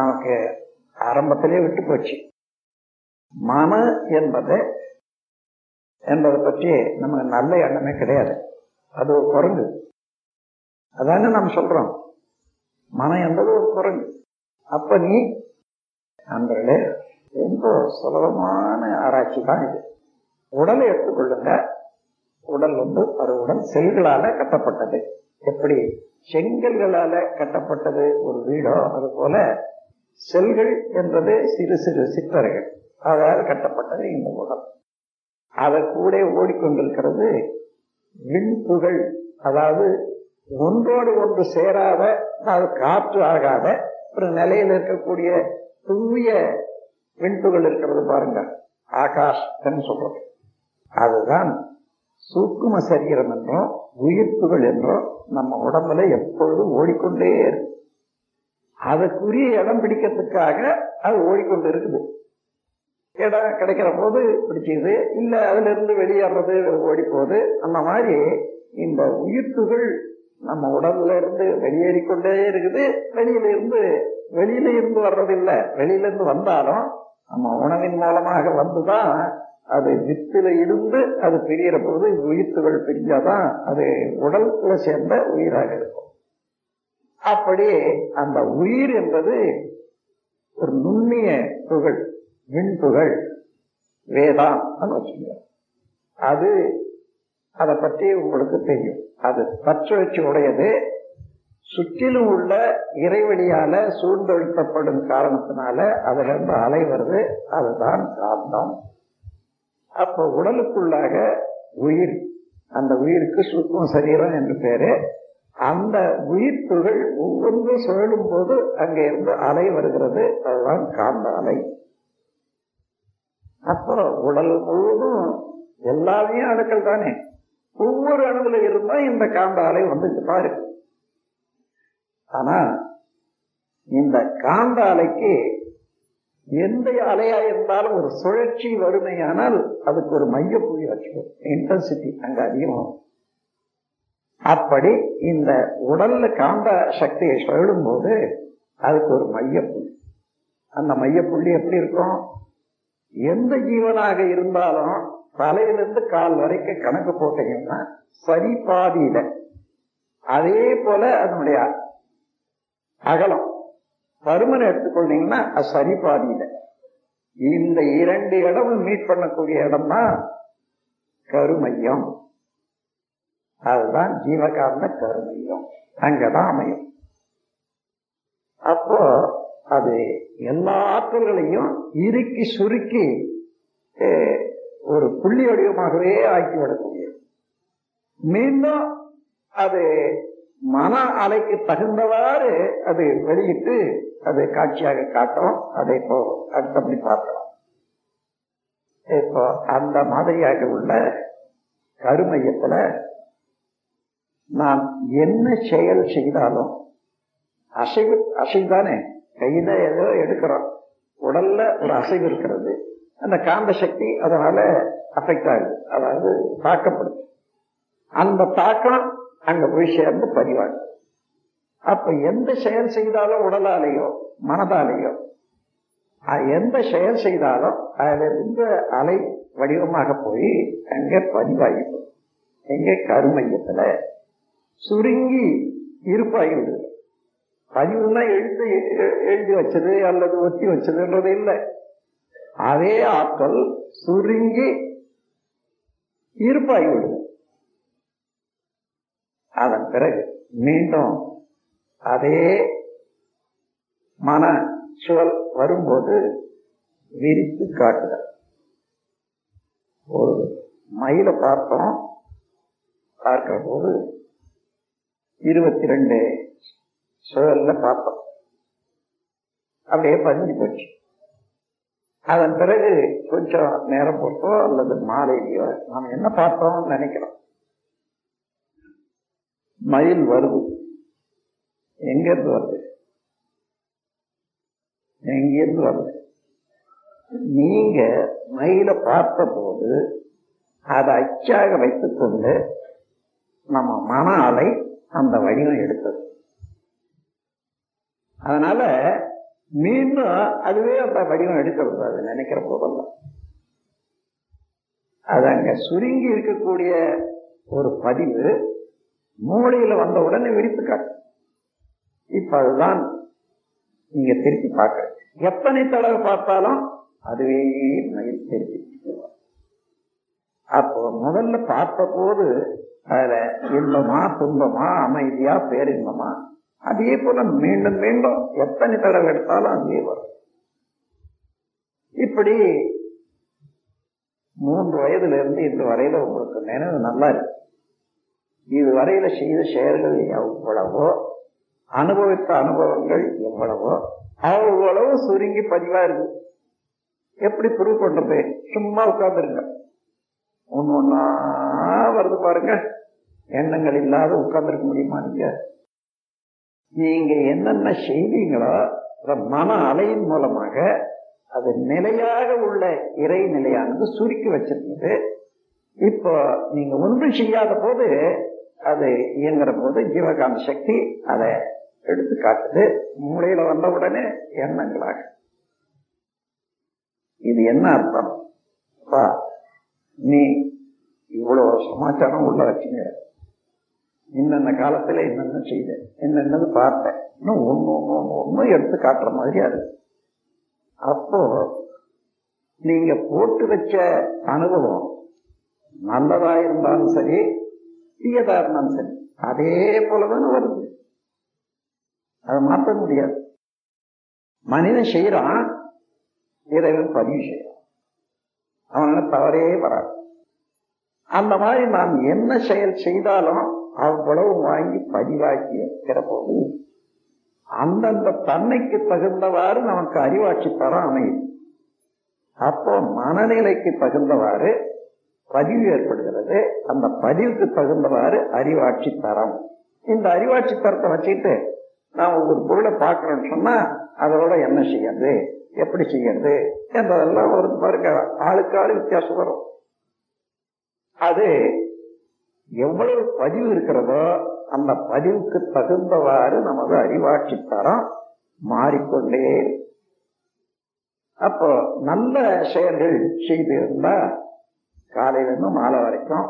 நமக்கு ஆரம்பத்திலே விட்டு போச்சு. மன என்பது என்பதை பற்றி நமக்கு நல்ல எண்ணமே கிடையாது. அது ஒரு குரங்கு. அதானே நம்ம சொல்றோம். மனம் என்பது ஒரு குரங்கு. அப்ப நீ நண்பர்களே ரொம்ப சுலபமான ஆராய்ச்சி தான் இது. உடலை எடுத்துக்கொள்ளுங்க. உடல் வந்து ஒரு உடல் செல்களால கட்டப்பட்டது. எப்படி? செங்கல்களால கட்டப்பட்டது ஒரு வீடோ அது போல செல்கள் என்றது சிறு சிறு சிற்றறைகள். அதால் கட்டப்பட்டது இந்த உலகம். அதை கூட ஓடிக்கொண்டிருக்கிறது விண்புகள். அதாவது ஒன்றோடு ஒன்று சேராத அதாவது காற்று ஆகாத ஒரு நிலையில் இருக்கக்கூடிய தூய விண்புகள் இருக்கிறது பாருங்க. ஆகாஷ் சொல்றது. அதுதான் சூக்கும சரீரம் என்றும் உயிர்ப்புகள் என்றும் நம்ம உடம்புல எப்பொழுதும் ஓடிக்கொண்டே இருக்கும். அதுக்குரிய இடம் பிடிக்கிறதுக்காக அது ஓடிக்கொண்டு இருக்குது இடம் கிடைக்கிற போது பிடிச்சிது இல்லை அதுல இருந்து வெளியேறது ஓடி போகுது அந்த மாதிரி இந்த உயிர்த்துகள் நம்ம உடம்புல இருந்து வெளியேறிக்கொண்டே இருக்குது. வெளியில இருந்து வெளியில இருந்து வர்றது இல்ல வெளியில இருந்து வந்தாலும் நம்ம உணவின் மூலமாக வந்துதான் அது வித்துல இருந்து அது பிரிகிற போது உயிர்த்துகள் பிரிஞ்சாதான் அது உடல்ல சேர்ந்த உயிராக இருக்கும். அப்படி அந்த உயிர் என்பது ஒரு நுண்ணிய துகள் விண்புகள் வேதாம் வச்சுக்கோங்க. அது அதை பற்றி உங்களுக்கு தெரியும். அது பற்றுவச்சு உடையது சுற்றிலும் உள்ள இறைவெளியால சூழ்ந்தொழிக்கப்படும் காரணத்தினால அதிலிருந்து அலை வருது. அதுதான் காந்தம். அப்போ உடலுக்குள்ளாக உயிர். அந்த உயிருக்கு சுத்தம் சரீரம் என்று பேரு. அந்த உயிர் ஒவ்வொன்று ஒவ்வொன்றும் சுழலும் போது அங்க இருந்து அலை வருகிறது. அதுதான் காந்த அலை. அப்போ உடல் முழுவதும் எல்லாமே அணுக்கள் தானே. ஒவ்வொரு அணுகுல இருந்தா இந்த காந்த அலை வந்துட்டு பாரு. ஆனா இந்த காந்த அலைக்கு எந்த அலையா இருந்தாலும் ஒரு சுழற்சி வறுமையானால் அதுக்கு ஒரு மைய புள்ளி வச்சுக்கோ. இன்டென்சிட்டி அங்க அதிகமாகும். அப்படி இந்த உடல்ல காந்த சக்தியை சொல்லும் போது அதுக்கு ஒரு மையப்புள்ளி. அந்த மையப்புள்ளி எப்படி இருக்கும்? எந்த ஜீவனாக இருந்தாலும் தலையிலிருந்து கால் வரைக்கும் கணக்கு போட்டீங்கன்னா சரி பாதியில அதே போல அதனுடைய அகலம். பருமனை எடுத்துக்கொண்டீங்கன்னா அது சரி பாதியில இந்த இரண்டு இடமும் மீட் பண்ணக்கூடிய இடம் தான் கருமையம். அதுதான் ஜீவகாரண கருமையம் அங்கதான் அமையும். அப்போ அது எல்லா ஆற்றல்களையும் இறுக்கி சுருக்கி ஒரு புள்ளி வடிவமாகவே ஆக்கி விடக்கூடியது மீண்டும் அது மன அலைக்கு தகுந்தவாறு அது வெளியிட்டு அது காட்சியாக காட்டும். அதை இப்போ அடுத்தபடி பார்க்கலாம். இப்போ அந்த மாதிரியாக உள்ள கருமையத்துல நாம் என்ன செயல் செய்தாலும் அசைவு அசைவு தானே கையில ஏதோ எடுக்கிறோம். உடல்ல ஒரு அசைவு இருக்கிறது. அந்த காந்த சக்தி அதனால அஃபெக்ட் ஆகுது. அதாவது தாக்கப்படுது. அந்த தாக்கம் அங்க போய் சேர்ந்து பதிவாகும் அப்ப எந்த செயல் செய்தாலும் உடலாலேயோ மனதாலேயோ எந்த செயல் செய்தாலும் அதுல அலை வடிவமாக போய் அங்கே பதிவாகிடும். எங்க கருமையத்துல சுருங்கி இருப்பாகி பதிவுனா எழுத்து எழுதி வச்சது அல்லது ஒத்தி வச்சதுன்றது இல்லை. அதே ஆற்றல் சுருங்கி இருப்பாய்விடும் அதன் பிறகு மீண்டும் அதே மன சுழல் வரும்போது விரித்து காட்டுதல் ஒரு மயில பார்த்தோம். பார்க்கிற போது இருபத்தி ரெண்டு சுழல்ல பார்த்தோம் அப்படியே பதிஞ்சு போச்சு. அதன் பிறகு கொஞ்சம் நேரம் போட்டோ அல்லது மாலையிலையோ நாம் என்ன பார்ப்போம்னு நினைக்கிறோம். மயில் வருது. எங்கிருந்து வருது? எங்கிருந்து வருது? நீங்க மயில பார்த்த போது அதை அச்சாக வைத்துக்கொண்டு நம்ம மன அலை அந்த வடிவம் எடுத்தது. அதனால மீண்டும் அதுவே அந்த வடிவம் எடுக்கக்கூடாது அது நினைக்கிற போதெல்லாம் அது அங்க சுருங்கி இருக்கக்கூடிய ஒரு பதிவு மூளையில வந்த உடனே வெடித்து காட்டும். இப்ப அதுதான் நீங்க திருப்பி பார்க்க எத்தனை தடவை பார்த்தாலும் அதுவே திருப்பி அப்போ முதல்ல பார்த்த போது அதுல இன்பமா துன்பமா அமைதியா பேரின்பமா அதே போல மீண்டும் மீண்டும் எத்தனை தடவை எடுத்தாலும் அதே வரும். இப்படி மூன்று வயதுல இருந்து இன்று வரையில உங்களுக்கு நினைவு நல்லா இருக்கு. இது வரையில செய்த செயல்கள் எவ்வளவோ அனுபவித்த அனுபவங்கள் எவ்வளவோ அவ்வளவு சுருங்கி பதிவா இருக்கு. எப்படி ப்ரூவ் பண்றது? சும்மா உட்கார்ந்துருங்க. ஒன்னு ஒன்னா வருது பாருங்க. எண்ணங்கள் இல்லாத உட்கார்ந்துருக்க முடியுமா நீங்க? நீங்க என்னென்ன செய்வீங்களோ அந்த மன அலையின் மூலமாக அது நிலையாக உள்ள இறை நிலையானது சுருக்கி வச்சிருந்தது. இப்போ நீங்க ஒன்றும் செய்யாத போது அது இயங்குற போது ஜீவகாந்த சக்தி அதை எடுத்து காட்டுது. மூளையில வந்த உடனே எண்ணங்களாக. இது என்ன அர்த்தம்? அப்பா, நீ இவ்வளவு சமாச்சாரம் உள்ள வச்சுங்க. என்னென்ன காலத்தில் என்னென்ன செய்தேன் என்னென்னது பார்த்தேன். இன்னும் ஒன்று ஒன்று ஒன்று ஒன்று எடுத்து காட்டுற மாதிரியா இருக்கு. அப்போ நீங்க போட்டு வச்ச அனுபவம் நல்லதா இருந்தாலும் சரி தீயதா இருந்தாலும் சரி அதே போலதானே வருது. அதை மாற்ற முடியாது. மனிதன் செய்யறான் இறைவன் பதிவு செய்யறான் அவனால தவறே வராது. அந்த மாதிரி நாம் என்ன செயல் செய்தாலும் அவ்வளவு வாங்கி பதிவாக்கி வைக்கிற அந்தந்த தன்மைக்கு தகுந்தவாறு நமக்கு அறிவாட்சி தரம் அமையும். அப்போ மனநிலைக்கு தகுந்தவாறு பதிவு ஏற்படுகிறது. அந்த பதிவுக்கு தகுந்தவாறு அறிவாட்சி தரம். இந்த அறிவாட்சி தரத்தை வச்சுட்டு நாம் ஒரு பொருளை பார்க்கறோம்னு சொன்னா அதோட என்ன செய்யறது? எப்படி செய்யறது? என்றதெல்லாம் ஒரு பாருங்க ஆளுக்கு ஆளு வித்தியாசம் வரும். அது எவ்வளவு பதிவு இருக்கிறதோ அந்த பதிவுக்கு தகுந்தவாறு நமது அறிவாட்சி தரம் மாறிக்கொண்டே அப்போ நல்ல செயல்கள் செய்து இருந்தா காலையில இருந்து மாலை வரைக்கும்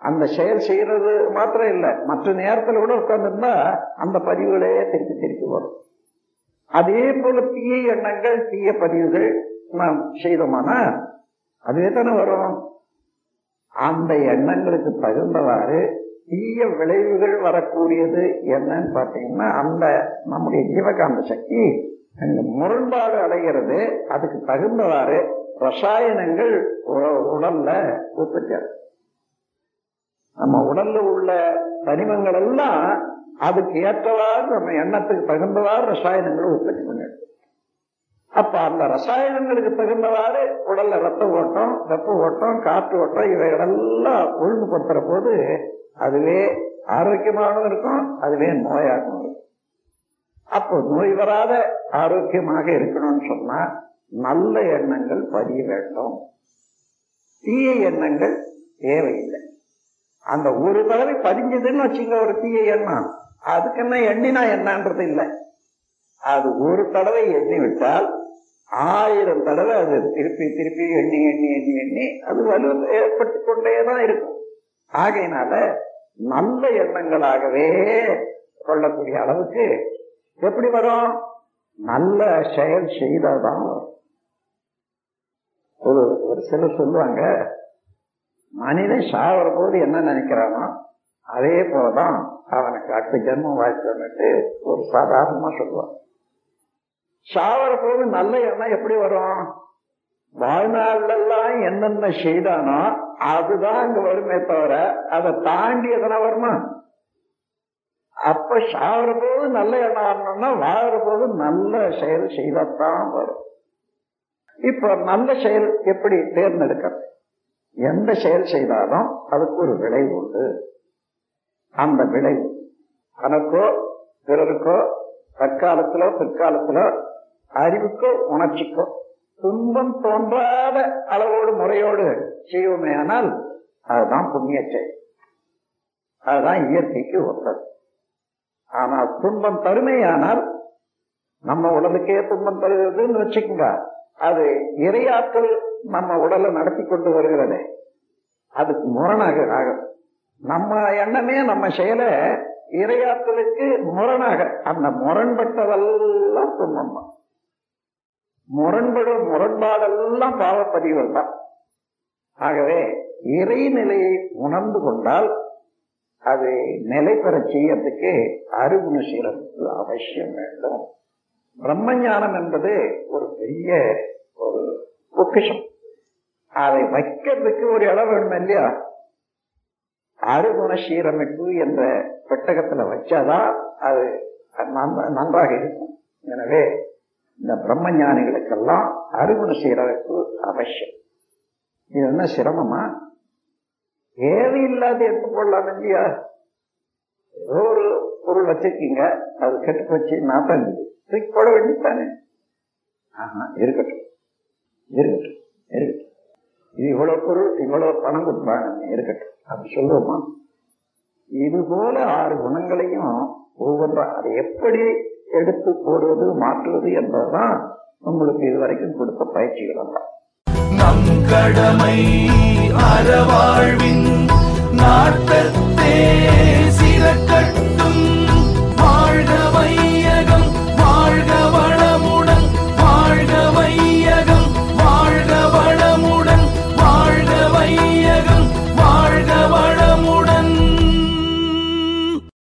அந்த செயல் செய்யறது மாத்திரம் இல்லை மற்ற நேரத்தில் கூட உட்கார்ந்துருந்தா அந்த பதிவுகளே திருப்பி திருப்பி வரும். அதே போல தீய எண்ணங்கள் தீய பதிவுகள் நாம் செய்தோமானா அதுவே தானே வரும். அந்த எண்ணங்களுக்கு தகுந்தவாறு தீய விளைவுகள் வரக்கூடியது என்னன்னு பாத்தீங்கன்னா அந்த நம்முடைய ஜீவகாந்த சக்தி அங்க முரண்பாடு அடைகிறது. அதுக்கு தகுந்தவாறு ரசாயனங்கள் உடல்ல உற்பத்தி நம்ம உடல்ல உள்ள தனிமங்கள் எல்லாம் அதுக்கு ஏற்றவாறு நம்ம எண்ணத்துக்கு தகுந்தவாறு ரசாயனங்களை உற்பத்தி பண்ணிடுது. அப்ப அந்த ரசாயனங்களுக்கு தகுந்தவாறு உடல்ல ரத்த ஓட்டம் வெப்ப ஓட்டம் காற்று ஓட்டம் இவைகளெல்லாம் ஒழுங்குபடுத்துற போது அதுவே ஆரோக்கியமாகவும் இருக்கும் அதுவே நோயாகவும் இருக்கும். அப்போ நோய் வராத ஆரோக்கியமாக இருக்கணும்னு சொன்னா நல்ல எண்ணங்கள் பதிய வேண்டும். தீய எண்ணங்கள் தேவையில்லை. அந்த ஒரு தடவை பதிஞ்சதுன்னு வச்சுங்க ஒரு தீய எண்ணம். அதுக்கு என்ன எண்ணினா என்னன்றது இல்லை. அது ஒரு தடவை எண்ணி விட்டால் ஆயிரம் தடவை அது திருப்பி திருப்பி எண்ணி எண்ணி எண்ணி எண்ணி அது வலு ஏற்பட்டு கொண்டே தான் இருக்கும். ஆகையினால நல்ல எண்ணங்களாகவே கொள்ளக்கூடிய அளவுக்கு எப்படி வரும்? நல்ல செயல் செய்தாதான் வரும். ஒரு ஒரு சிலர் சொல்லுவாங்க மனிதன் சாவர போது என்ன நினைக்கிறானோ அதே போலதான் அவனுக்கு அடுத்த ஜென்மம் வாய்ப்பு ஒரு சாதாரணமா சொல்லுவான். சாவர போது நல்ல எண்ணம் எப்படி வரும்? வாழ்நாள்லாம் என்னென்ன செய்தானோ அதுதான் அங்க வருமே தவிர அதை தாண்டி எதனா வருமா? அப்ப சாவர போது நல்ல எண்ணம் வரணும்னா வாழற போது நல்ல செயல் செய்தத்தான் வரும். இப்ப நல்ல செயல் எப்படி தேர்ந்தெடுக்கிறது? எந்த செயல் செய்தாலும் அதுக்கு ஒரு விளைவு உண்டு. அந்த விளைவு தனக்கோ பிறருக்கோ தற்காலத்திலோ பிற்காலத்திலோ அறிவுக்கோ உணர்ச்சிக்கோ துன்பம் தோன்றாத அளவோடு முறையோடு செய்வோமே ஆனால் அதுதான் புண்ணிய செயல். அதுதான் இயற்கைக்கு ஒத்தது. ஆனால் துன்பம் தருமையானால் நம்ம உடலுக்கே துன்பம் தருகிறதுன்னு வச்சுக்கோங்க. அது இறையாற்றல் நம்ம உடலை நடத்தி கொண்டு வருகிறது. அதுக்கு முரணாக ஆகும். நம்ம எண்ணமே நம்ம செயலை இறையாற்றலுக்கு முரணாக. அந்த முரண்பட்டதெல்லாம் துன்பம் தான் முரண்படும் முரண்பாடெல்லாம் பாவப்பதிவுகள் தான். ஆகவே இறைநிலையை உணர்ந்து கொண்டால் அது நிலை பெற செய்யறதுக்கு அறிவுணு சீரமைப்பு அவசியம் வேண்டும். பிரம்மஞானம் என்பது ஒரு பெரிய ஒரு பொக்கிஷம். அதை வைக்கிறதுக்கு ஒரு இடம் வேணும் இல்லையா? அருகுண சீரமைப்பு என்ற பெட்டகத்துல வச்சாதான் அது நன்றாக இருக்கும். எனவே இந்த பிரம்ம ஞானிகளுக்கெல்லாம் அருகுண செய்யறதுக்கு அவசியம். இது என்ன சிரமமா? தேவையில்லாத இல்லாத எடுத்துக்கொள்ளலாம் இல்லையா? ஏதோ ஒரு பொருள் வச்சிருக்கீங்க அது கெட்டு போச்சு நாட்டம் தூக்கி போட வேண்டியதானே ஆஹா இருக்கட்டும். இருக்கட்டும் இருக்கட்டும். இது இவ்வளவு பொருள் இவ்வளவு பணம் கொடுப்பாங்க இருக்கட்டும். அப்படி சொல்லுவோமா? இது போல ஆறு குணங்களையும் ஒவ்வொன்றும் அதை எப்படி எடுத்து போடுவது மாற்றுவது என்பதுதான் உங்களுக்கு இதுவரைக்கும் கொடுத்த பயிற்சிகள் நம் கடமை அறவாழ்வின் நாட்டை